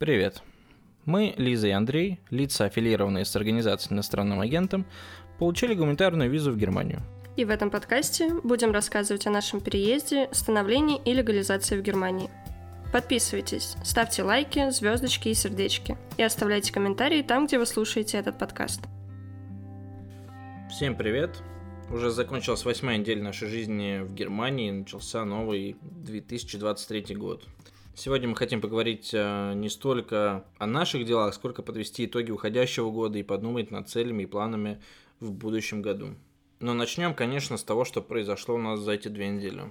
Привет. Мы, Лиза и Андрей, лица, аффилированные с организацией иностранным агентом, получили гуманитарную визу в Германию. И в этом подкасте будем рассказывать о нашем переезде, становлении и легализации в Германии. Подписывайтесь, ставьте лайки, звездочки и сердечки. И оставляйте комментарии там, где вы слушаете этот подкаст. Всем привет! Уже закончилась восьмая неделя нашей жизни в Германии, начался новый 2023 год. Сегодня мы хотим поговорить э, не столько о наших делах, сколько подвести итоги уходящего года и подумать над целями и планами в будущем году. Но начнем, конечно, с того, что произошло у нас за эти две недели.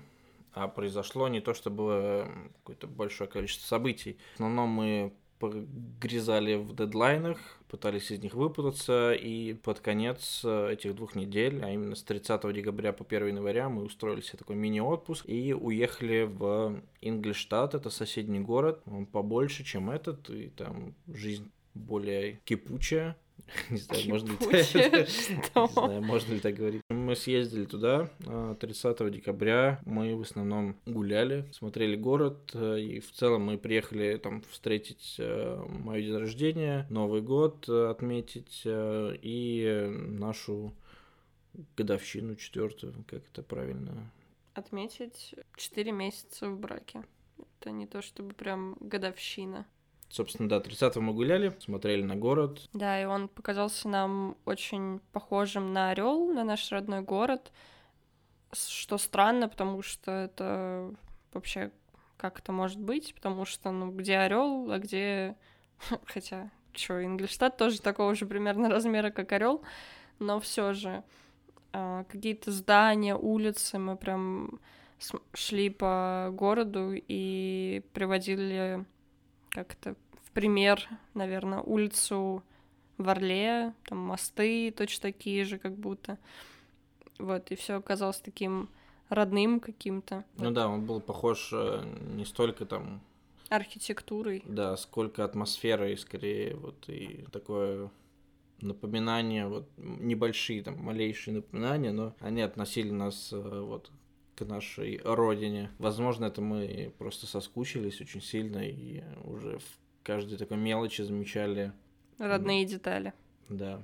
А произошло не то, чтобы было какое-то большое количество событий. В основном мы погрязали в дедлайнах, пытались из них выпутаться, и под конец э, этих двух недель, а именно с 30 декабря по 1 января, мы устроили себе такой мини-отпуск и уехали в Инглиштадт, это соседний город, он побольше, чем этот, и там жизнь более кипучая, Не знаю, можно ли, знаю, можно ли так говорить. Мы съездили туда 30 а, декабря. Мы в основном гуляли, смотрели город. Э, и в целом мы приехали там встретить э, мое день рождения, Новый год э, отметить и нашу годовщину четвертую, как это правильно? Отметить 4 месяца в браке. Это не то чтобы прям годовщина. Собственно, да, 30 мы гуляли, смотрели на город. Да, и он показался нам очень похожим на Орел, на наш родной город. Что странно, потому что это вообще как это может быть, потому что, ну, где Орел, а где... Хотя, что, Ингельштадт тоже такого же примерно размера, как Орел, но все же а, какие-то здания, улицы, мы прям шли по городу и приводили как-то в пример, наверное, улицу в Орле, там мосты точно такие же, как будто. Вот, и все оказалось таким родным каким-то. Ну вот. да, он был похож э, не столько там архитектурой. Да, сколько атмосферой, скорее, вот и такое напоминание, вот небольшие там малейшие напоминания, но они относили нас э, вот к нашей родине. Возможно, это мы просто соскучились очень сильно и уже в каждой такой мелочи замечали родные детали. Да.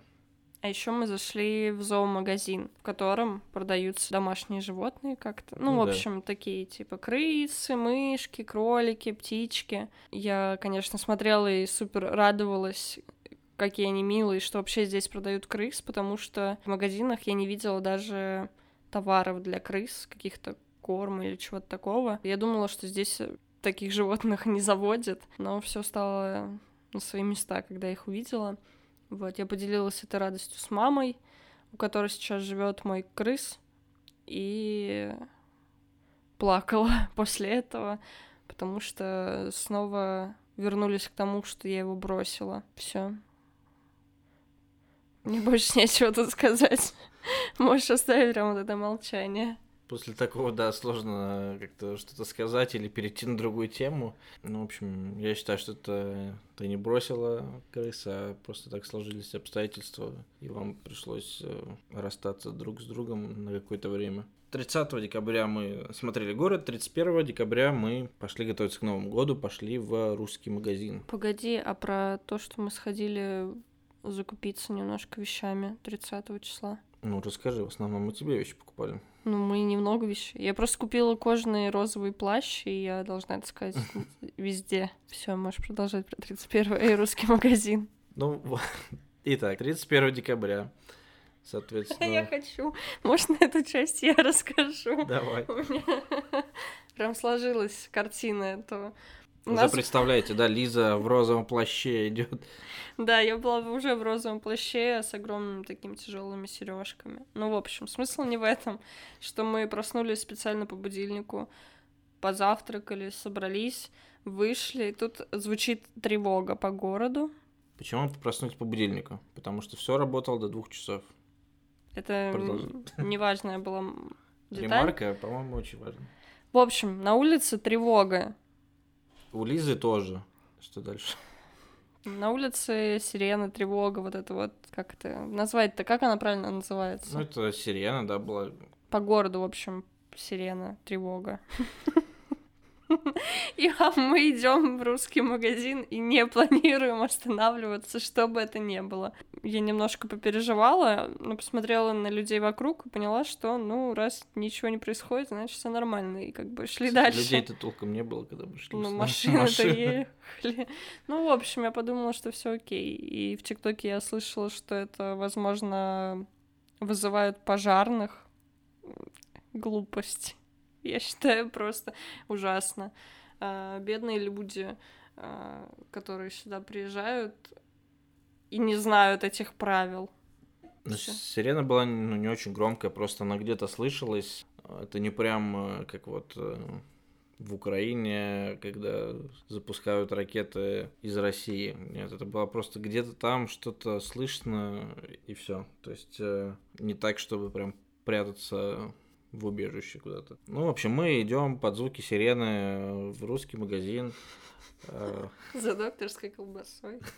А еще мы зашли в зоомагазин, в котором продаются домашние животные как-то. Ну, ну в общем, да. такие типа крысы, мышки, кролики, птички. Я, конечно, смотрела и супер радовалась, какие они милые, что вообще здесь продают крыс, потому что в магазинах я не видела даже товаров для крыс, каких-то корм или чего-то такого. Я думала, что здесь таких животных не заводят, но все стало на свои места, когда я их увидела. Вот, я поделилась этой радостью с мамой, у которой сейчас живет мой крыс, и плакала после этого, потому что снова вернулись к тому, что я его бросила. Все. Мне больше нечего тут сказать. Можешь оставить прям вот это молчание. После такого, да, сложно как-то что-то сказать или перейти на другую тему. Ну, в общем, я считаю, что это ты не бросила крыс, а просто так сложились обстоятельства, и вам пришлось э, расстаться друг с другом на какое-то время. 30 декабря мы смотрели город, 31 декабря мы пошли готовиться к Новому году, пошли в русский магазин. Погоди, а про то, что мы сходили закупиться немножко вещами 30 числа? Ну, расскажи, в основном мы тебе вещи покупали. Ну, мы немного вещей. Я просто купила кожаный розовый плащ, и я должна это сказать везде. Все, можешь продолжать про 31 и русский магазин. Ну, итак, 31 декабря. Соответственно. Я хочу. Можно эту часть я расскажу? Давай. У меня прям сложилась картина этого уже нас... представляете, да, Лиза в розовом плаще идет. Да, я была уже в розовом плаще с огромными такими тяжелыми сережками. Ну, в общем, смысл не в этом, что мы проснулись специально по будильнику, позавтракали, собрались, вышли, и тут звучит тревога по городу. Почему проснулись по будильнику? Потому что все работало до двух часов. Это неважная была деталь. Ремарка, по-моему, очень важно. В общем, на улице тревога. У Лизы тоже. Что дальше? На улице сирена, тревога, вот это вот, как это назвать-то, как она правильно называется? Ну, это сирена, да, была. По городу, в общем, сирена, тревога. И мы идем в русский магазин и не планируем останавливаться, что бы это ни было. Я немножко попереживала, но посмотрела на людей вокруг и поняла, что, ну, раз ничего не происходит, значит, все нормально. И как бы шли дальше. Людей-то толком не было, когда мы шли. Ну, машины-то ехали. Ну, в общем, я подумала, что все окей. И в ТикТоке я слышала, что это, возможно, вызывают пожарных. Глупость. Я считаю просто ужасно. А, бедные люди, а, которые сюда приезжают и не знают этих правил. Ну, сирена была ну, не очень громкая, просто она где-то слышалась. Это не прям э, как вот э, в Украине, когда запускают ракеты из России. Нет, это было просто где-то там что-то слышно и все. То есть э, не так, чтобы прям прятаться в убежище куда-то. Ну, в общем, мы идем под звуки сирены в русский магазин. Э, За докторской колбасой.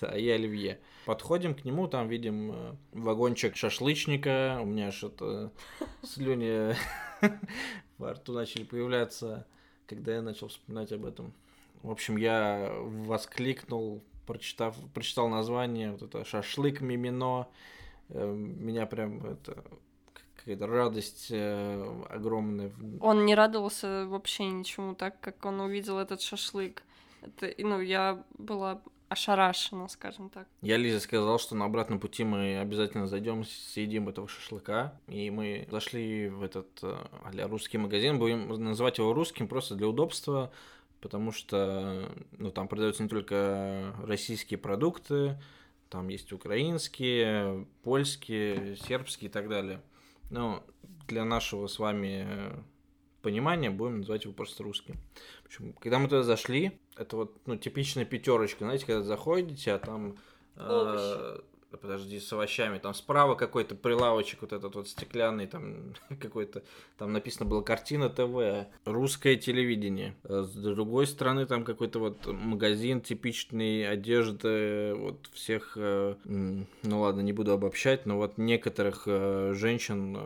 Да, и оливье. Подходим к нему, там видим э, вагончик шашлычника. У меня что-то слюни во рту начали появляться когда я начал вспоминать об этом. В общем, я воскликнул, прочитав, прочитал название, вот это «Шашлык Мимино». Э, меня прям это какая-то радость э, огромная. Он не радовался вообще ничему так, как он увидел этот шашлык. Это, ну, я была ошарашена, скажем так. Я Лизе сказал, что на обратном пути мы обязательно зайдем, съедим этого шашлыка. И мы зашли в этот а русский магазин. Будем называть его русским просто для удобства, потому что ну, там продаются не только российские продукты, там есть украинские, польские, сербские и так далее. Но для нашего с вами понимания будем называть его просто русским. Общем, когда мы туда зашли, это вот ну, типичная пятерочка, знаете, когда заходите, а там... Э, подожди, с овощами. Там справа какой-то прилавочек вот этот вот стеклянный, там какой-то, там написано было Kartina TV, русское телевидение. А с другой стороны там какой-то вот магазин типичный одежды вот всех, э, ну ладно, не буду обобщать, но вот некоторых э, женщин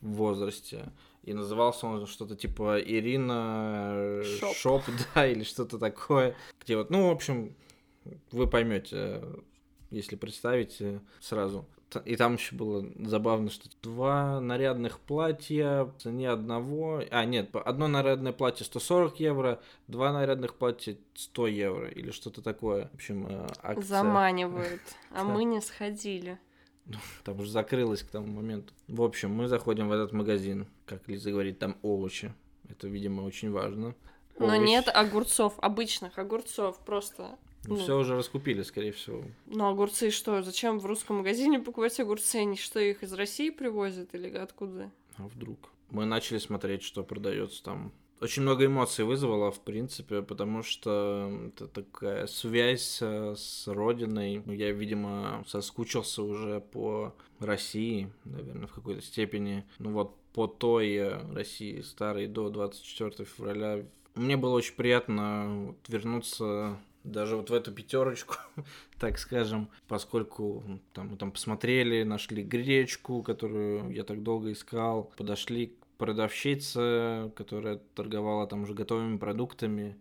в возрасте. И назывался он что-то типа Ирина Shop, Shop да, или что-то такое. Где вот, ну, в общем, вы поймете, если представите сразу. И там еще было забавно, что два нарядных платья, ни одного... А, нет, одно нарядное платье 140 евро, два нарядных платья 100 евро или что-то такое. В общем, э, акция... Заманивают, а мы не сходили. Там уже закрылось к тому моменту. В общем, мы заходим в этот магазин. Как Лиза говорит, там овощи. Это, видимо, очень важно. Но Овощ... нет огурцов, обычных огурцов, просто. Ну, все уже раскупили, скорее всего. Ну, огурцы что? Зачем в русском магазине покупать огурцы? Они что, их из России привозят или откуда? А вдруг? Мы начали смотреть, что продается там очень много эмоций вызвало, в принципе, потому что это такая связь э, с родиной. Я, видимо, соскучился уже по России, наверное, в какой-то степени. Ну вот по той э, России старой до 24 февраля. Мне было очень приятно вернуться даже вот в эту пятерочку, так скажем, поскольку там мы там посмотрели, нашли гречку, которую я так долго искал, подошли к продавщица, которая торговала там уже готовыми продуктами,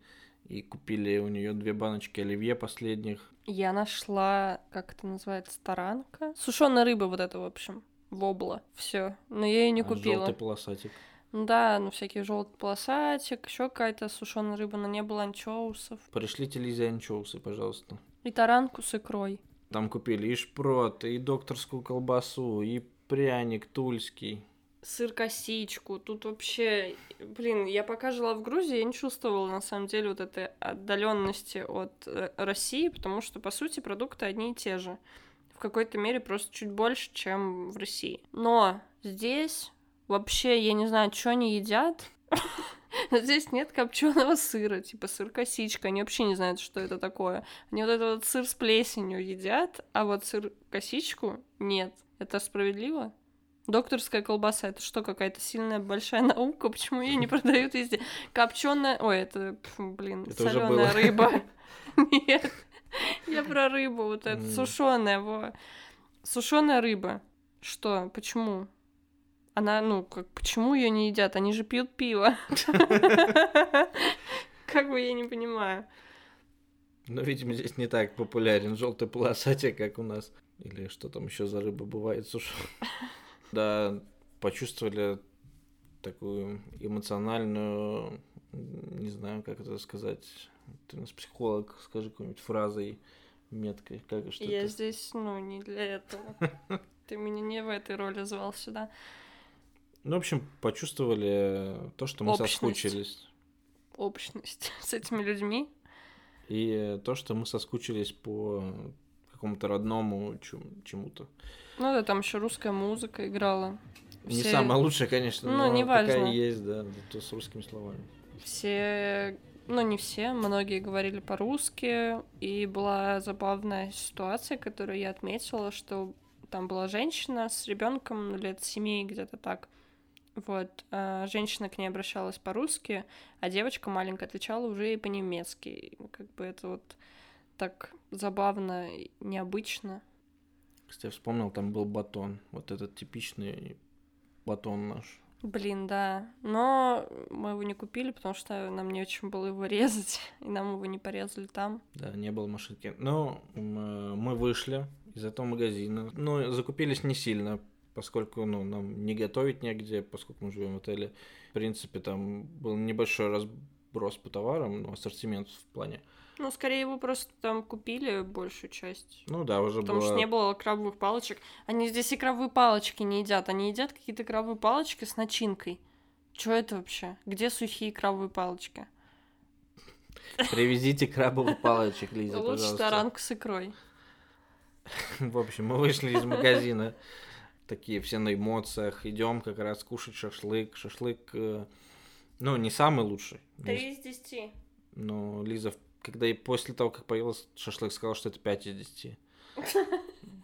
и купили у нее две баночки оливье последних. Я нашла, как это называется, таранка? Сушеная рыба вот это, в общем, вобла. Все. Но я ее не а купила. Желтый полосатик. Да, ну всякие желтый полосатик, еще какая-то сушеная рыба, но не было анчоусов. Пришлите Лизе анчоусы, пожалуйста. И таранку с икрой. Там купили и шпрот, и докторскую колбасу, и пряник тульский сыр-косичку. Тут вообще, блин, я пока жила в Грузии, я не чувствовала на самом деле вот этой отдаленности от э, России, потому что, по сути, продукты одни и те же. В какой-то мере просто чуть больше, чем в России. Но здесь вообще, я не знаю, что они едят. Здесь нет копченого сыра, типа сыр-косичка. Они вообще не знают, что это такое. Они вот этот вот сыр с плесенью едят, а вот сыр-косичку нет. Это справедливо? Докторская колбаса это что, какая-то сильная большая наука? Почему ее не продают везде? Копченая. Ой, это, блин, соленая рыба. Нет. Я про рыбу, вот это сушеная, во. Сушеная рыба. Что? Почему? Она, ну, как, почему ее не едят? Они же пьют пиво. Как бы я не понимаю. Но, видимо, здесь не так популярен желтый полосатик, как у нас. Или что там еще за рыба бывает, слушай. Да, почувствовали такую эмоциональную, не знаю, как это сказать. Ты у нас психолог, скажи какой-нибудь фразой меткой. Как, что Я здесь, ну, не для этого. Ты меня не в этой роли звал сюда. Ну, в общем, почувствовали то, что мы Общность. соскучились. Общность с этими людьми. И то, что мы соскучились по какому-то родному чему-то. Ну да, там еще русская музыка играла. Все... Не самая лучшая, конечно, ну, но не важно. такая есть, да, то с русскими словами. Все, ну не все, многие говорили по-русски, и была забавная ситуация, которую я отметила, что там была женщина с ребенком лет семи где-то так. Вот, а женщина к ней обращалась по-русски, а девочка маленькая отвечала уже и по-немецки. Как бы это вот так забавно, необычно. Кстати, вспомнил, там был батон. Вот этот типичный батон наш. Блин, да. Но мы его не купили, потому что нам не очень было его резать, и нам его не порезали там. Да, не было машинки. Но мы вышли из этого магазина. Ну, закупились не сильно, поскольку ну, нам не готовить негде, поскольку мы живем в отеле. В принципе, там был небольшой разброс по товарам, ну, ассортимент в плане. Ну, скорее его просто там купили большую часть. Ну да, уже Потому было... что не было крабовых палочек. Они здесь и крабовые палочки не едят. Они едят какие-то крабовые палочки с начинкой. Что это вообще? Где сухие крабовые палочки? Привезите крабовых палочек, Лиза, Лучше таранку с икрой. В общем, мы вышли из магазина, такие все на эмоциях, идем как раз кушать шашлык. Шашлык, э, ну, не самый лучший. Три из десяти. Но Лиза, когда и после того, как появился шашлык, сказала, что это 5 из 10.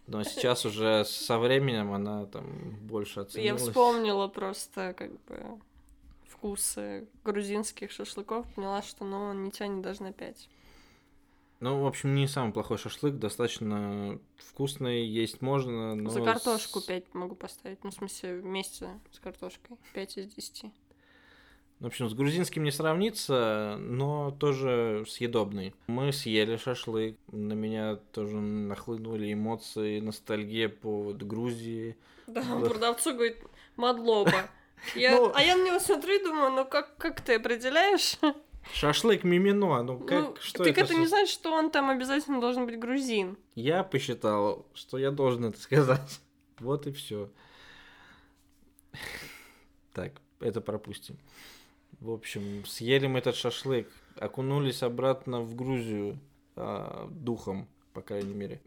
Но сейчас уже со временем она там больше оценилась. Я вспомнила просто как бы вкусы грузинских шашлыков, поняла, что ну, он не тянет даже на 5. Ну, в общем, не самый плохой шашлык, достаточно вкусный, есть можно, но... За картошку 5 могу поставить, ну, в смысле, вместе с картошкой, 5 из 10. В общем, с грузинским не сравнится, но тоже съедобный. Мы съели шашлык, на меня тоже нахлынули эмоции, ностальгия по Грузии. Да, продавцу говорит, мадлоба. Я, ну, а я на него смотрю и думаю, ну как, как ты определяешь? Шашлык мимино, ну как, ну, что так это? это не значит, что он там обязательно должен быть грузин. Я посчитал, что я должен это сказать. Вот и все. Так, это пропустим. В общем, съели мы этот шашлык, окунулись обратно в Грузию а, духом, по крайней мере.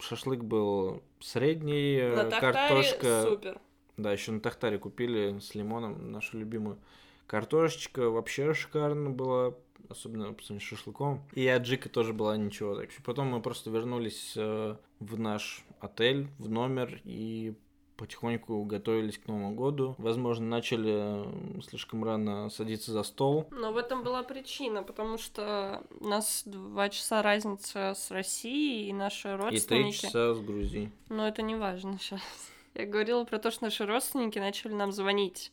Шашлык был средний, на картошка. Супер. Да, еще на Тахтаре купили с лимоном нашу любимую. Картошечка вообще шикарно была, особенно по сравнению с шашлыком. И аджика тоже была ничего. Так что потом мы просто вернулись э, в наш отель, в номер и потихоньку готовились к Новому году. Возможно, начали слишком рано садиться за стол. Но в этом была причина, потому что у нас два часа разница с Россией, и наши родственники... И три часа с Грузией. Но это не важно сейчас. Я говорила про то, что наши родственники начали нам звонить,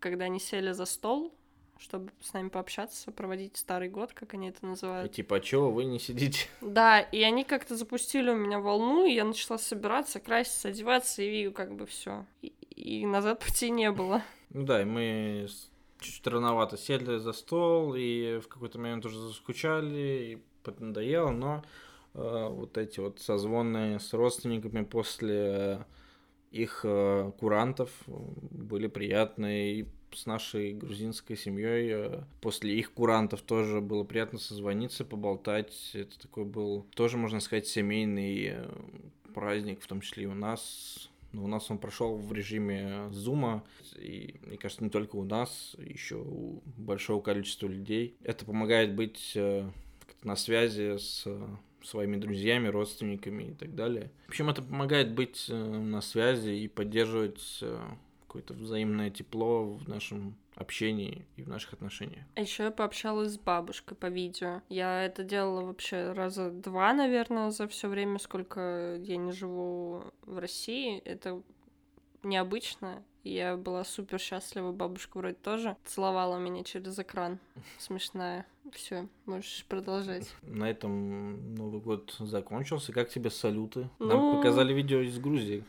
когда они сели за стол, чтобы с нами пообщаться, проводить старый год, как они это называют. И типа, а чего вы не сидите? Да, и они как-то запустили у меня волну, и я начала собираться, краситься, одеваться, и вижу, как бы все. И, и назад пути не было. Ну да, и мы чуть-чуть рановато сели за стол, и в какой-то момент уже заскучали, и надоело, но э, вот эти вот созвоны с родственниками после их э, курантов были приятные, и с нашей грузинской семьей. Э, после их курантов тоже было приятно созвониться, поболтать. Это такой был тоже, можно сказать, семейный э, праздник, в том числе и у нас. Но у нас он прошел в режиме зума, и, мне кажется, не только у нас, еще у большого количества людей. Это помогает быть на связи с своими друзьями, родственниками и так далее. В общем, это помогает быть на связи и поддерживать какое-то взаимное тепло в нашем общении и в наших отношениях. А еще я пообщалась с бабушкой по видео. Я это делала вообще раза два, наверное, за все время, сколько я не живу в России. Это необычно Я была супер счастлива, бабушка вроде тоже целовала меня через экран. Смешная. Все, можешь продолжать. На этом Новый год закончился. Как тебе салюты? Нам ну... показали видео из Грузии.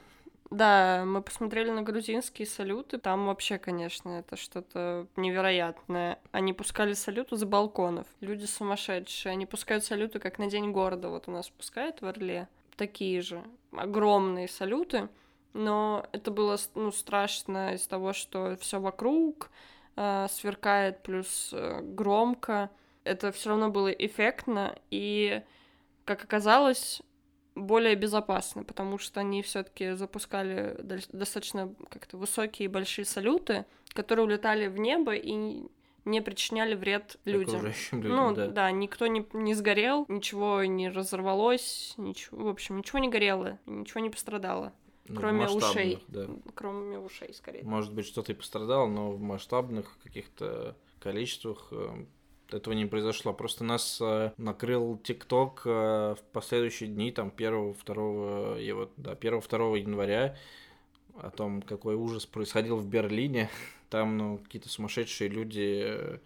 Да, мы посмотрели на грузинские салюты. Там вообще, конечно, это что-то невероятное. Они пускали салюты за балконов. Люди сумасшедшие. Они пускают салюты, как на День города. Вот у нас пускают в Орле. Такие же. Огромные салюты. Но это было ну, страшно из того, что все вокруг э, сверкает, плюс э, громко. Это все равно было эффектно. И, как оказалось, более безопасно, потому что они все-таки запускали достаточно как-то высокие и большие салюты, которые улетали в небо и не причиняли вред людям. людям ну, да. да, никто не, не сгорел, ничего не разорвалось, ничего, в общем, ничего не горело, ничего не пострадало. Ну, кроме ушей. Да. Кроме ушей, скорее. Может быть, что-то и пострадало, но в масштабных каких-то количествах э, этого не произошло. Просто нас э, накрыл ТикТок э, в последующие дни, там, 1, 2, и вот, да, 1, 2 января, о том, какой ужас происходил в Берлине. Там, ну, какие-то сумасшедшие люди, э,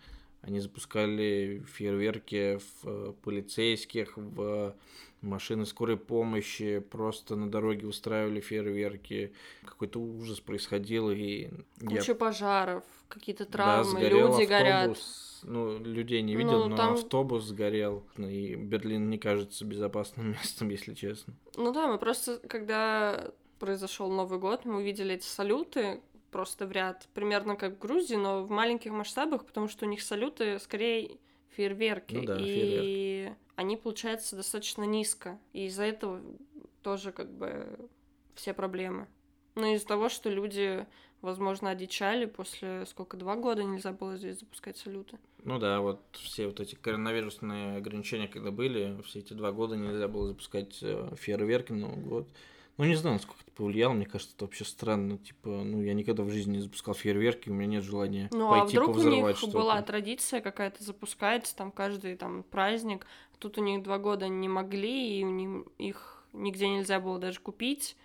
они запускали фейерверки в э, полицейских, в машины скорой помощи, просто на дороге устраивали фейерверки. Какой-то ужас происходил. И Куча я... пожаров, какие-то травмы, да, люди автобус. горят ну, людей не видел, ну, но там... автобус сгорел, и Берлин не кажется безопасным местом, если честно. Ну да, мы просто, когда произошел Новый год, мы увидели эти салюты просто в ряд, примерно как в Грузии, но в маленьких масштабах, потому что у них салюты скорее фейерверки, ну да, и фейерверки. Они получаются достаточно низко, и из-за этого тоже как бы все проблемы. Ну, из-за того, что люди, возможно, одичали после сколько, два года нельзя было здесь запускать салюты. Ну да, вот все вот эти коронавирусные ограничения, когда были, все эти два года нельзя было запускать э, фейерверки на Новый год. Ну, не знаю, насколько это повлияло, мне кажется, это вообще странно. Типа, ну, я никогда в жизни не запускал фейерверки, у меня нет желания ну, а пойти а вдруг у них что-то. была традиция какая-то запускается, там, каждый там праздник. Тут у них два года не могли, и них, их нигде нельзя было даже купить.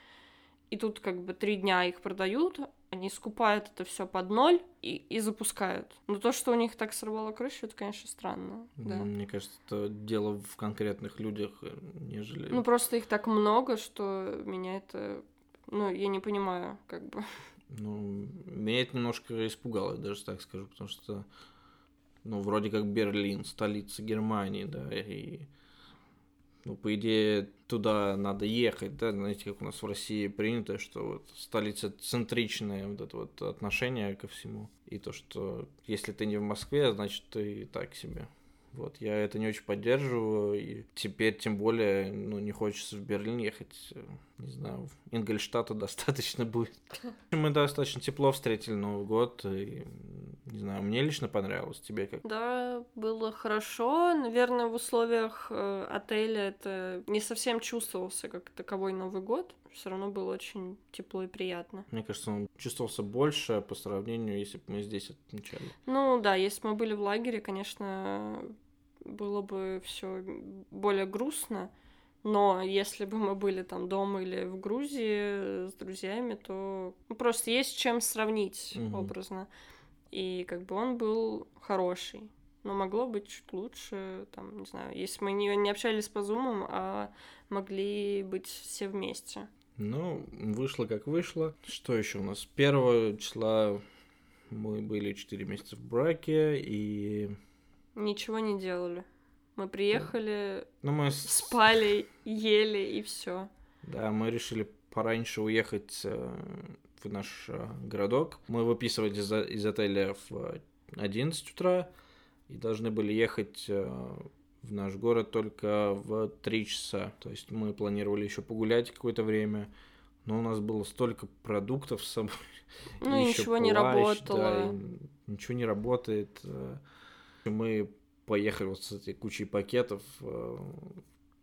И тут как бы три дня их продают, они скупают это все под ноль и, и запускают. Но то, что у них так сорвало крышу, это, конечно, странно. Да. Мне кажется, это дело в конкретных людях, э, нежели... Ну, просто их так много, что меня это... Ну, я не понимаю, как бы... Ну, меня это немножко испугало, даже так скажу, потому что, ну, вроде как Берлин, столица Германии, да, и ну, по идее, туда надо ехать, да, знаете, как у нас в России принято, что вот столица центричное вот это вот отношение ко всему. И то, что если ты не в Москве, значит, ты так себе. Вот, я это не очень поддерживаю, и теперь тем более, ну, не хочется в Берлин ехать, не знаю, Ингольштата достаточно будет. Мы достаточно тепло встретили Новый год, и, не знаю, мне лично понравилось, тебе как? Да, было хорошо, наверное, в условиях э, отеля это не совсем чувствовался как таковой Новый год, все равно было очень тепло и приятно. Мне кажется, он чувствовался больше по сравнению, если бы мы здесь отмечали. Ну да, если мы были в лагере, конечно, было бы все более грустно. Но если бы мы были там дома или в Грузии с друзьями, то ну, просто есть чем сравнить угу. образно. И как бы он был хороший. Но могло быть чуть лучше, там, не знаю, если мы не, не общались по зумам, а могли быть все вместе. Ну, вышло как вышло. Что еще у нас? Первого числа мы были 4 месяца в браке, и Ничего не делали. Мы приехали, ну, мы спали, ели и все. Да, мы решили пораньше уехать э, в наш э, городок. Мы выписывались из, из отеля в 11 утра и должны были ехать э, в наш город только в 3 часа. То есть мы планировали еще погулять какое-то время, но у нас было столько продуктов с собой. Ну, и ничего плащ, не работало. Да, ничего не работает. Мы поехали вот с этой кучей пакетов. Э,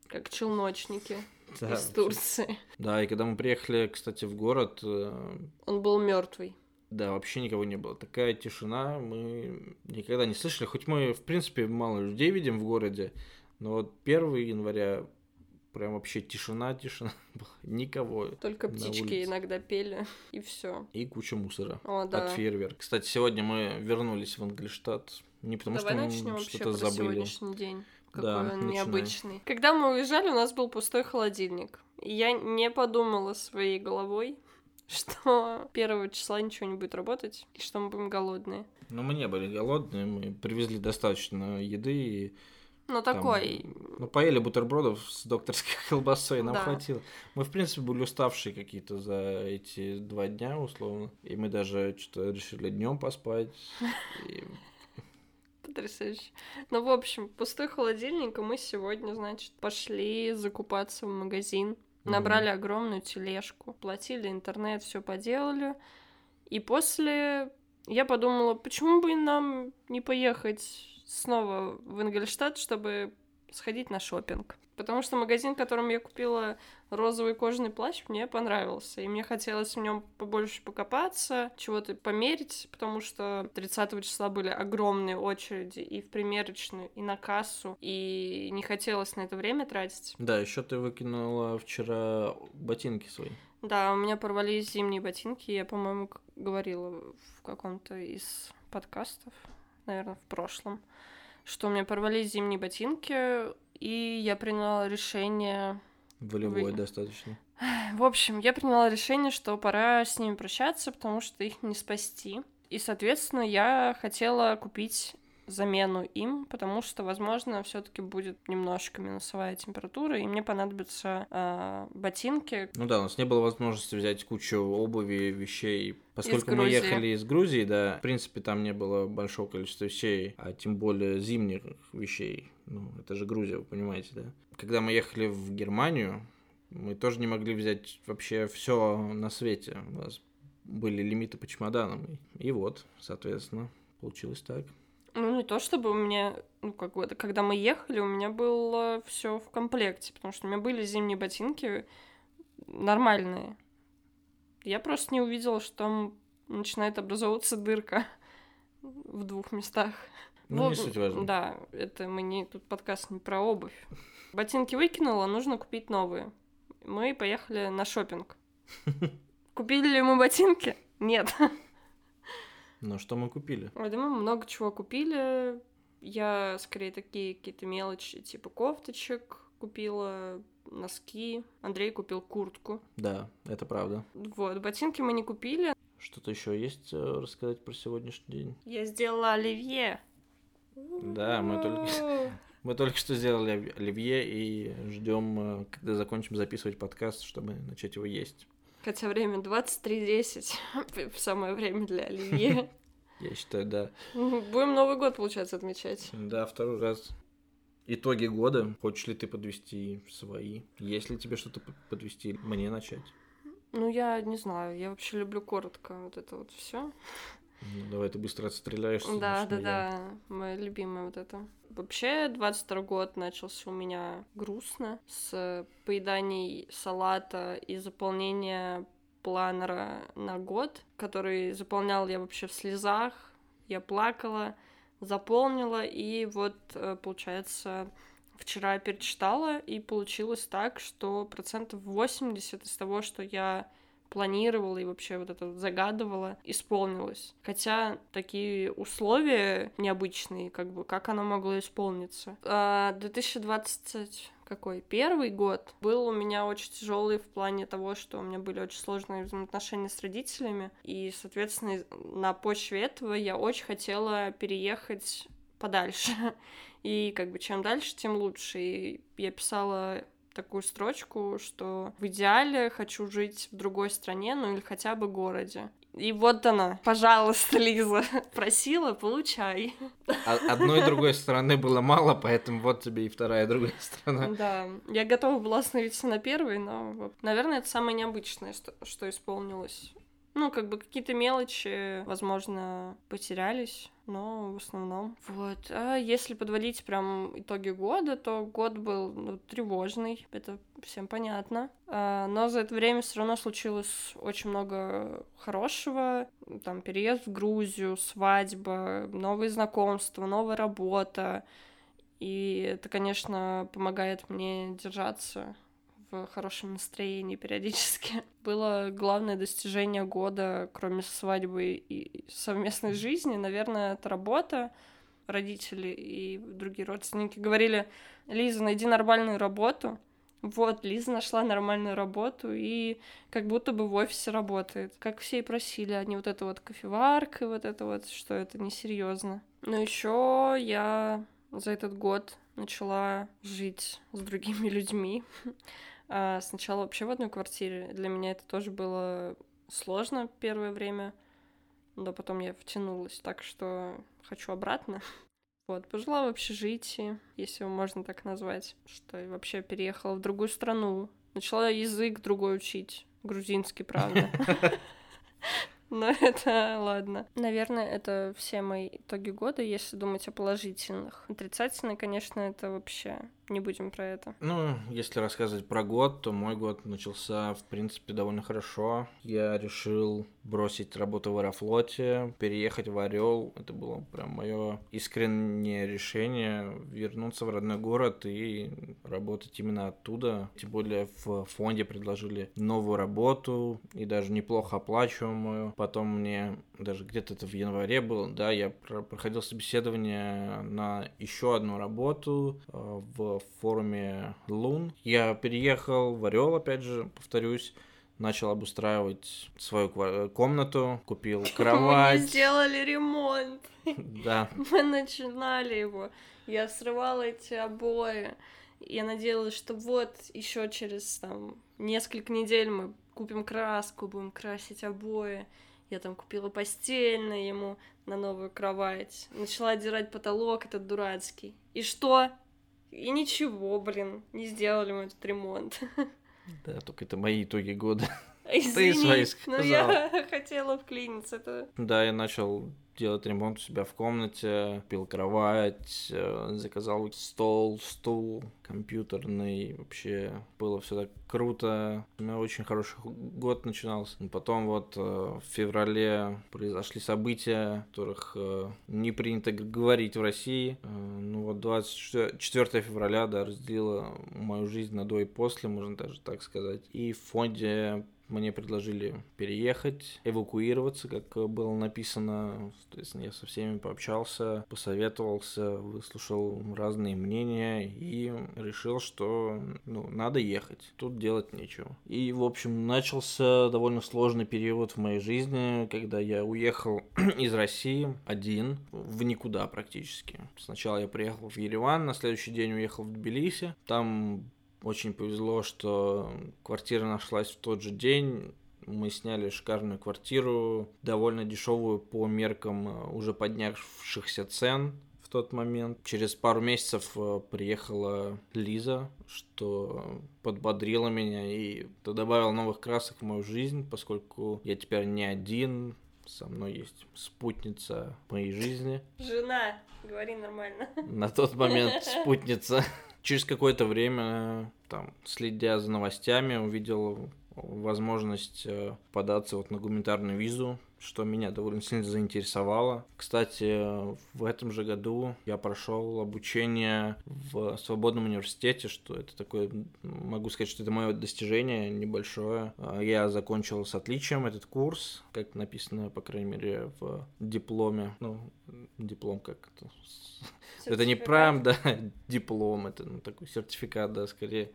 как челночники да, из Турции. Да, и когда мы приехали, кстати, в город... Э, Он был мертвый. Да, вообще никого не было. Такая тишина мы никогда не слышали. Хоть мы, в принципе, мало людей видим в городе, но вот 1 января прям вообще тишина, тишина. Никого. Только птички иногда пели, и все. И куча мусора. О, да. От фейерверк. Кстати, сегодня мы вернулись в Англиштадт. Не потому Давай что мы что-то про забыли. сегодняшний день. Какой Да, он начинай. необычный. Когда мы уезжали, у нас был пустой холодильник. И я не подумала своей головой, что первого числа ничего не будет работать, и что мы будем голодные. Но мы не были голодные, мы привезли достаточно еды и Ну, такой... ну, поели бутербродов с докторской колбасой, нам Да. хватило. Мы, в принципе, были уставшие какие-то за эти два дня, условно. И мы даже что-то решили днем поспать. И Потрясающе. Ну, в общем, пустой холодильник, и мы сегодня, значит, пошли закупаться в магазин. Набрали огромную тележку, платили интернет, все поделали. И после я подумала, почему бы нам не поехать снова в Ингольштадт, чтобы сходить на шопинг. Потому что магазин, в котором я купила розовый кожаный плащ, мне понравился. И мне хотелось в нем побольше покопаться, чего-то померить, потому что 30 числа были огромные очереди и в примерочную, и на кассу, и не хотелось на это время тратить. Да, еще ты выкинула вчера ботинки свои. Да, у меня порвались зимние ботинки, я, по-моему, говорила в каком-то из подкастов, наверное, в прошлом, что у меня порвались зимние ботинки, и я приняла решение... Волевой Вы- достаточно. В общем, я приняла решение, что пора с ними прощаться, потому что их не спасти. И, соответственно, я хотела купить замену им, потому что, возможно, все-таки будет немножко минусовая температура, и мне понадобятся а, ботинки, Ну да, у нас не было возможности взять кучу обуви, вещей. Поскольку мы ехали из Грузии, да, в принципе, там не было большого количества вещей, а тем более зимних вещей. Ну, это же Грузия, вы понимаете, да? Когда мы ехали в Германию, мы тоже не могли взять вообще все на свете. У нас были лимиты по чемоданам. И вот, соответственно, получилось так. Ну, не то чтобы у меня, ну, как бы, когда мы ехали, у меня было все в комплекте, потому что у меня были зимние ботинки нормальные. Я просто не увидела, что там начинает образовываться дырка в двух местах. Ну, не суть важно. Да, это мы не тут подкаст не про обувь. Ботинки выкинула, нужно купить новые. Мы поехали на шопинг. Купили ли мы ботинки? Нет. Но что мы купили? Ой, да мы много чего купили. Я скорее такие какие-то мелочи, типа кофточек купила, носки. Андрей купил куртку. Да, это правда. Вот, ботинки мы не купили. Что-то еще есть э, рассказать про сегодняшний день? Я сделала оливье. Да, мы только... Мы только что сделали оли- оливье и ждем, когда закончим записывать подкаст, чтобы начать его есть. Хотя время 23.10. В самое время для оливье. Я считаю, да. Будем Новый год, получается, отмечать. Да, второй раз. Итоги года. Хочешь ли ты подвести свои? Есть ли тебе что-то подвести? Мне начать? Ну, я не знаю, я вообще люблю коротко вот это вот все. Ну, давай ты быстро отстреляешься. Да, да, я. да, моя любимая вот это. Вообще, 22 год начался у меня грустно, с поеданий салата и заполнения планера на год, который заполнял я вообще в слезах, я плакала, заполнила, и вот, э, получается, вчера перечитала, и получилось так, что процентов 80 из того, что я планировала и вообще вот это загадывала, исполнилось. Хотя такие условия необычные, как бы, как оно могло исполниться. А, 2020 какой? Первый год был у меня очень тяжелый в плане того, что у меня были очень сложные взаимоотношения с родителями, и, соответственно, на почве этого я очень хотела переехать подальше. И как бы чем дальше, тем лучше. И я писала такую строчку, что в идеале хочу жить в другой стране, ну или хотя бы городе. И вот она, пожалуйста, Лиза, просила, получай. А- Одной и другой стороны было мало, поэтому вот тебе и вторая и другая сторона. Да, я готова была остановиться на первой, но, наверное, это самое необычное, что, что исполнилось. Ну, как бы какие-то мелочи, возможно, потерялись, но в основном. Вот. А если подводить прям итоги года, то год был ну, тревожный, это всем понятно. А, но за это время все равно случилось очень много хорошего. Там переезд в Грузию, свадьба, новые знакомства, новая работа. И это, конечно, помогает мне держаться в хорошем настроении периодически. Было главное достижение года, кроме свадьбы и совместной жизни, наверное, это работа. Родители и другие родственники говорили, Лиза, найди нормальную работу. Вот, Лиза нашла нормальную работу и как будто бы в офисе работает. Как все и просили, а не вот это вот кофеварка, вот это вот, что это несерьезно. Но еще я за этот год начала жить с другими людьми. А сначала вообще в одной квартире. Для меня это тоже было сложно первое время, но потом я втянулась, так что хочу обратно. Вот, пожила в общежитии, если его можно так назвать, что я вообще переехала в другую страну, начала язык другой учить, грузинский, правда. Но это ладно. Наверное, это все мои итоги года, если думать о положительных. Отрицательные, конечно, это вообще не будем про это. Ну, если рассказывать про год, то мой год начался, в принципе, довольно хорошо. Я решил бросить работу в Аэрофлоте, переехать в Орел. Это было прям мое искреннее решение вернуться в родной город и работать именно оттуда. Тем более в фонде предложили новую работу и даже неплохо оплачиваемую. Потом мне даже где-то это в январе было, да, я проходил собеседование на еще одну работу э, в форуме Лун. Я переехал в Орел, опять же, повторюсь, начал обустраивать свою комнату, купил кровать. Мы сделали ремонт. Да. Мы начинали его. Я срывала эти обои. Я надеялась, что вот еще через там несколько недель мы купим краску, будем красить обои. Я там купила постельное ему на новую кровать. Начала отдирать потолок этот дурацкий. И что? И ничего, блин, не сделали мы этот ремонт. Да, только это мои итоги года. Извини, Ты свои сказала. но я хотела вклиниться. Это... Да, я начал делать ремонт у себя в комнате, пил кровать, э, заказал стол, стул, компьютерный. Вообще было все так круто. У меня очень хороший год начинался. Потом вот э, в феврале произошли события, о которых э, не принято говорить в России. Ну вот 24 февраля, да, разделила мою жизнь на до и после, можно даже так сказать. И в фонде мне предложили переехать, эвакуироваться, как было написано. Соответственно, я со всеми пообщался, посоветовался, выслушал разные мнения и решил, что ну, надо ехать. Тут делать нечего. И, в общем, начался довольно сложный период в моей жизни, когда я уехал из России один, в никуда практически. Сначала я приехал в Ереван, на следующий день уехал в Тбилиси. Там очень повезло, что квартира нашлась в тот же день. Мы сняли шикарную квартиру, довольно дешевую по меркам э, уже поднявшихся цен в тот момент. Через пару месяцев э, приехала Лиза, что подбодрило меня и добавил новых красок в мою жизнь, поскольку я теперь не один, со мной есть спутница моей жизни. Жена, говори нормально. На тот момент спутница. Через какое-то время, там, следя за новостями, увидел возможность э, податься вот на гуманитарную визу, что меня довольно сильно заинтересовало. Кстати, в этом же году я прошел обучение в свободном университете, что это такое, могу сказать, что это мое достижение небольшое. А, я закончил с отличием этот курс, как написано, по крайней мере, в дипломе. Ну, диплом как это это не прям, да, диплом, это ну, такой сертификат, да, скорее,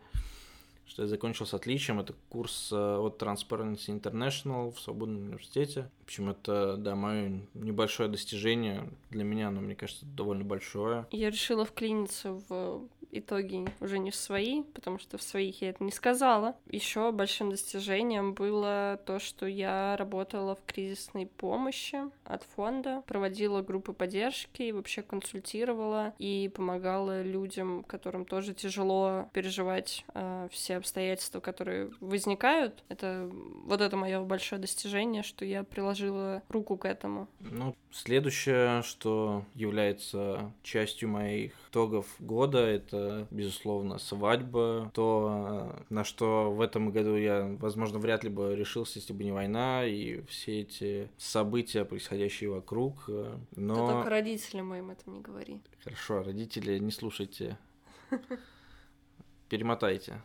что я закончил с отличием. Это курс э, от Transparency International в Свободном университете. Общем, это, да, мое небольшое достижение. Для меня оно, мне кажется, довольно большое. Я решила вклиниться в итоги уже не в свои, потому что в своих я это не сказала. Еще большим достижением было то, что я работала в кризисной помощи от фонда, проводила группы поддержки вообще консультировала и помогала людям, которым тоже тяжело переживать э, все обстоятельства, которые возникают. Это вот это мое большое достижение, что я приложила руку к этому. Ну, следующее, что является частью моих итогов года, это, безусловно, свадьба. То, на что в этом году я, возможно, вряд ли бы решился, если бы не война и все эти события, происходящие вокруг. Но... Ты только родителям моим это не говори. Хорошо, родители, не слушайте. Перемотайте.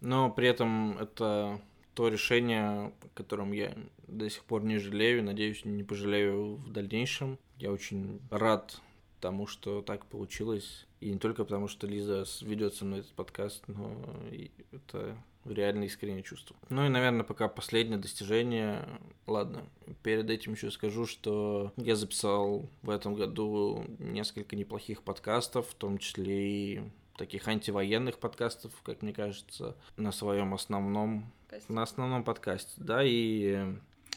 Но при этом это то решение, о котором я до сих пор не жалею, надеюсь, не пожалею в дальнейшем. Я очень рад тому, что так получилось. И не только потому, что Лиза ведет со мной этот подкаст, но это реально искреннее чувство. Ну и, наверное, пока последнее достижение. Ладно, перед этим еще скажу, что я записал в этом году несколько неплохих подкастов, в том числе и таких антивоенных подкастов, как мне кажется, на своем основном, на основном подкасте, да, и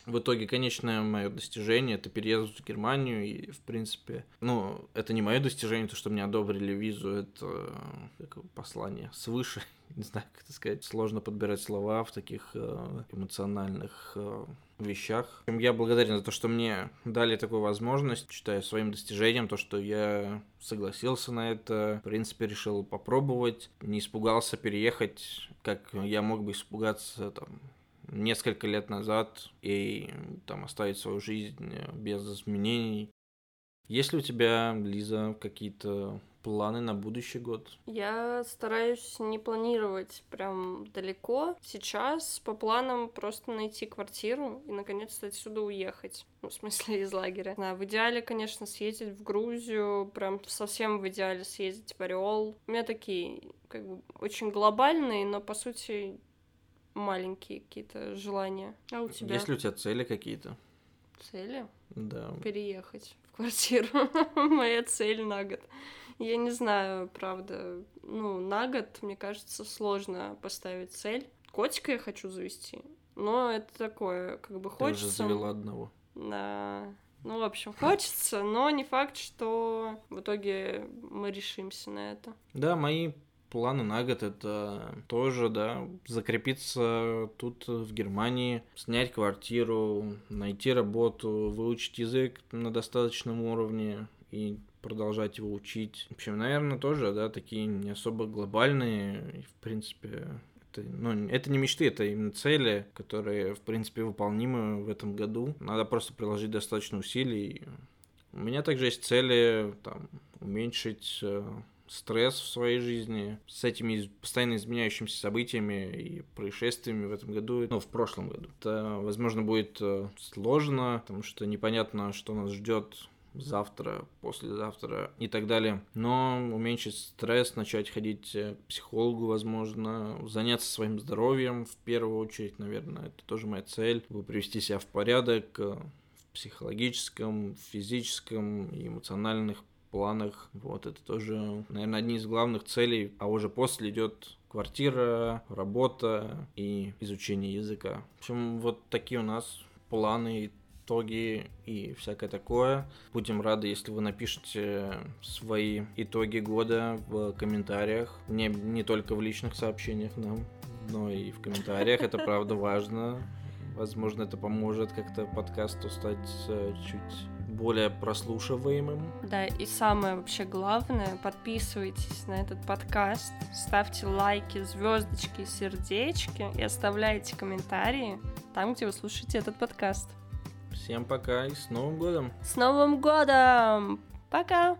в итоге конечное мое достижение это переезд в Германию и в принципе ну это не мое достижение то что мне одобрили визу это как послание свыше. Не знаю как это сказать. Сложно подбирать слова в таких э, эмоциональных э, вещах. Я благодарен за то, что мне дали такую возможность, считаю своим достижением, то, что я согласился на это, в принципе, решил попробовать, не испугался переехать, как я мог бы испугаться там несколько лет назад и там оставить свою жизнь без изменений. Есть ли у тебя, Лиза, какие-то планы на будущий год? Я стараюсь не планировать прям далеко. Сейчас по планам просто найти квартиру и наконец-то отсюда уехать. Ну, в смысле, из лагеря. Да, в идеале, конечно, съездить в Грузию, прям совсем в идеале съездить в Ореол. У меня такие, как бы, очень глобальные, но, по сути, маленькие какие-то желания. А у тебя? Есть ли у тебя цели какие-то? Цели? Да. Переехать в квартиру. Моя цель на год. Я не знаю, правда. Ну, на год, мне кажется, сложно поставить цель. Котика я хочу завести. Но это такое, как бы хочется. Ты уже завела одного. Да. Ну, в общем, хочется, но не факт, что в итоге мы решимся на это. Да, мои планы на год это тоже, да, закрепиться тут в Германии, снять квартиру, найти работу, выучить язык на достаточном уровне и продолжать его учить. В общем, наверное, тоже, да, такие не особо глобальные, в принципе, это, ну, это не мечты, это именно цели, которые, в принципе, выполнимы в этом году. Надо просто приложить достаточно усилий. У меня также есть цели, там, уменьшить э, стресс в своей жизни с этими постоянно изменяющимися событиями и происшествиями в этом году, ну, в прошлом году. Это, возможно, будет э, сложно, потому что непонятно, что нас ждет завтра, послезавтра и так далее. Но уменьшить стресс, начать ходить э, к психологу, возможно, заняться своим здоровьем в первую очередь, наверное, это тоже моя цель, привести себя в порядок э, в психологическом, физическом и эмоциональных планах. Вот это тоже, наверное, одни из главных целей, а уже после идет квартира, работа и изучение языка. В общем, вот такие у нас планы итоги и всякое такое. Будем рады, если вы напишите свои итоги года в комментариях. Не, не только в личных сообщениях нам, но и в комментариях. Это правда важно. Возможно, это поможет как-то подкасту стать э, чуть более прослушиваемым. Да, и самое вообще главное, подписывайтесь на этот подкаст, ставьте лайки, звездочки, сердечки и оставляйте комментарии там, где вы слушаете этот подкаст. Всем пока и с Новым годом! С Новым годом! Пока!